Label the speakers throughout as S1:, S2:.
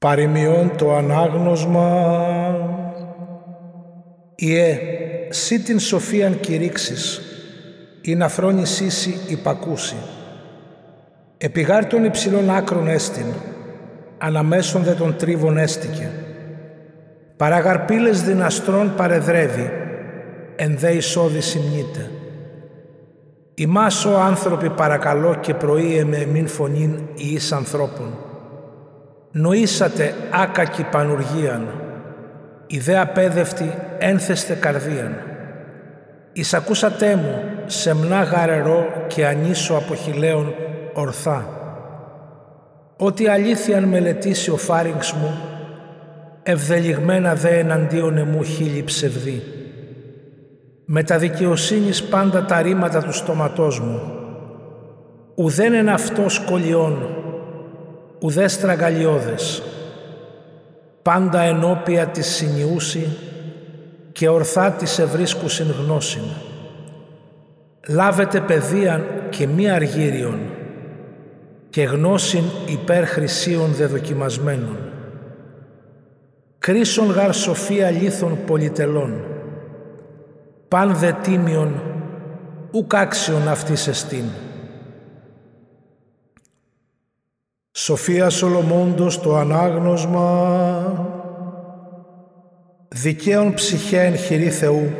S1: Παριμιών το ανάγνωσμα Ιε, σύ την σοφίαν κηρύξεις, ή να φρόνησίσι υπακούσει. Επιγάρ των υψηλών άκρων έστιν, αναμέσων δε των τρίβων έστηκε. Παραγαρπίλες δυναστρών παρεδρεύει, εν δε εισόδη συμνείται. Ημάς ο άνθρωποι παρακαλώ και προείε μην φωνήν εις ανθρώπων. Νοήσατε άκακη πανουργίαν, ιδέα δε απέδευτη ένθεστε καρδίαν. Εισακούσατε μου σεμνά γαρερό και ανίσο από χιλέων ορθά. Ότι αλήθειαν μελετήσει ο φάριγξ μου, ευδελιγμένα δε εναντίον εμού χίλιοι ψευδή. Με τα δικαιοσύνης πάντα τα ρήματα του στόματός μου, ουδέν εν αυτός κολλιών, ουδές στραγγαλιώδες, πάντα ενώπια της συνιούση και ορθά της ευρίσκουσιν γνώσιν. Λάβετε παιδείαν και μη αργύριον και γνώσιν υπέρ χρυσίων δεδοκιμασμένων. Κρίσον γαρ σοφία λίθων πολυτελών, παν δε τίμιον ουκ άξιον αυτής εστίν. Σοφία Σολομώντος το ανάγνωσμα δικαίων ψυχέ εν χειρή Θεού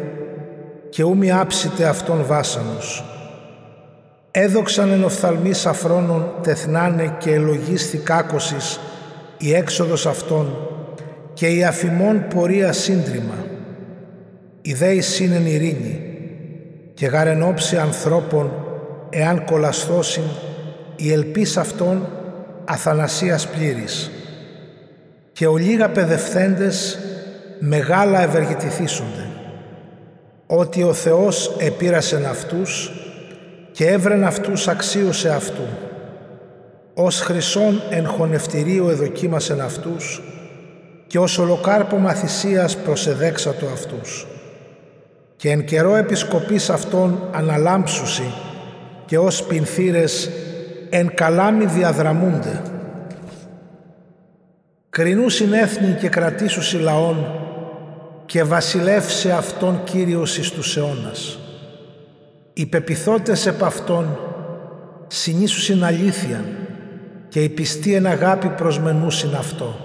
S1: και ου μη άψητε αυτόν βάσανος. Έδοξαν εν οφθαλμοί σαφρόνων τεθνάνε και ελογίσθη κάκωσης η έξοδος αυτών και η αφημών πορεία σύντριμα. Η δέη σύνεν ειρήνη και γαρενόψη ανθρώπων εάν κολαστώσιν η ελπίς αυτών αθανασίας πλήρης. Και ο λίγα παιδευθέντες μεγάλα ευεργετηθήσονται. Ότι ο Θεός επήρασεν αυτούς και έβρεν αυτούς αξίωσε αυτού ως χρυσόν εν χωνευτηρίου εδοκίμασεν αυτούς και ως ολοκάρπομα θυσίας προσεδέξατο αυτούς. Και εν καιρό επισκοπής αυτών αναλάμψουσι και ως πινθύρες εν καλάμι διαδραμούνται. Κρινούσιν έθνη και κρατήσουσι λαών και βασιλεύσε αυτόν Κύριος εις τους αιώνας. Οι πεπιθώτες επ' αυτόν συνήσουσιν αλήθειαν και η πιστή εν αγάπη προσμενούσιν αυτό.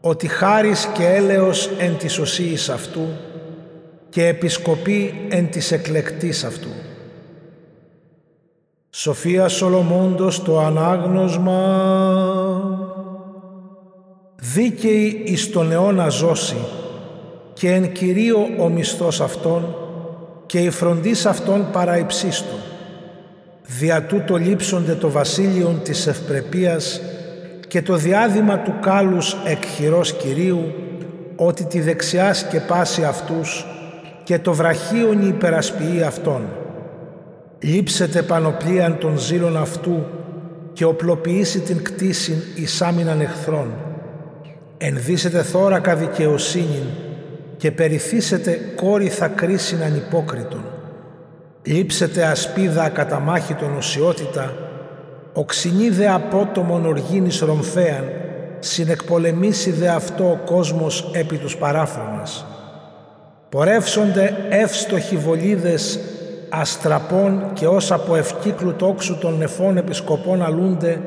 S1: Ότι χάρις και έλεος εν της οσίης αυτού και επισκοπή εν της εκλεκτής αυτού. Σοφία Σολομώντος το ανάγνωσμα δίκαιη εις τον αιώνα ζώση και εν κυρίω ο μισθός αυτών και η φροντίς αυτών παραϊψίστο. Δια τούτο λείψονται το βασίλειον της ευπρεπίας και το διάδημα του κάλους εκχειρός Κυρίου, ότι τη δεξιάς σκεπάσει αυτούς και το βραχίον υπερασποιεί αυτών λείψετε πανοπλίαν των ζήλων αυτού και οπλοποιήσει την κτήσιν εις άμυναν εχθρών. Ενδύσετε θώρακα δικαιοσύνην και περιθύσετε κόρηθα κρίσιν ανυπόκριτον. Λείψετε ασπίδα των οσιότητα, οξυνή δε απότομον οργήνης ρομφέαν, συνεκπολεμήσει δε αυτό ο κόσμος επί τους παράφρονας. Πορεύσονται εύστοχοι βολίδες αστραπών και ως από ευκύκλου τόξου των νεφών επισκοπών αλούνται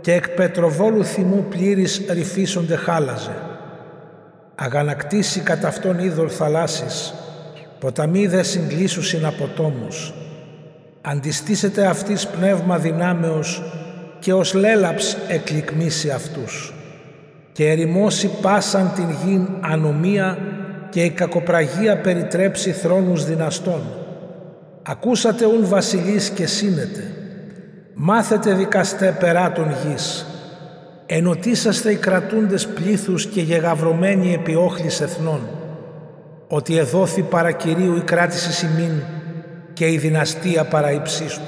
S1: και εκ πετροβόλου θυμού πλήρης ρυφίσονται χάλαζε. Αγανακτήσει κατά αυτόν είδωρ θαλάσσης, ποταμοί δε συγκλήσουσιν από τόμους. Αντιστήσετε αυτής πνεύμα δυνάμεως και ως λέλαψ εκλικμίσει αυτούς και ερημώσει πάσαν την γην ανομία και η κακοπραγία περιτρέψει θρόνους δυναστών Ακούσατε ούν βασιλείς και σύνετε. Μάθετε δικαστέ περά των γης. Ενωτήσαστε οι κρατούντες πλήθους και γεγαυρωμένοι επί όχλης εθνών. Ότι εδόθη παρακυρίου η κράτηση σημείν και η δυναστεία παραϊψίστου.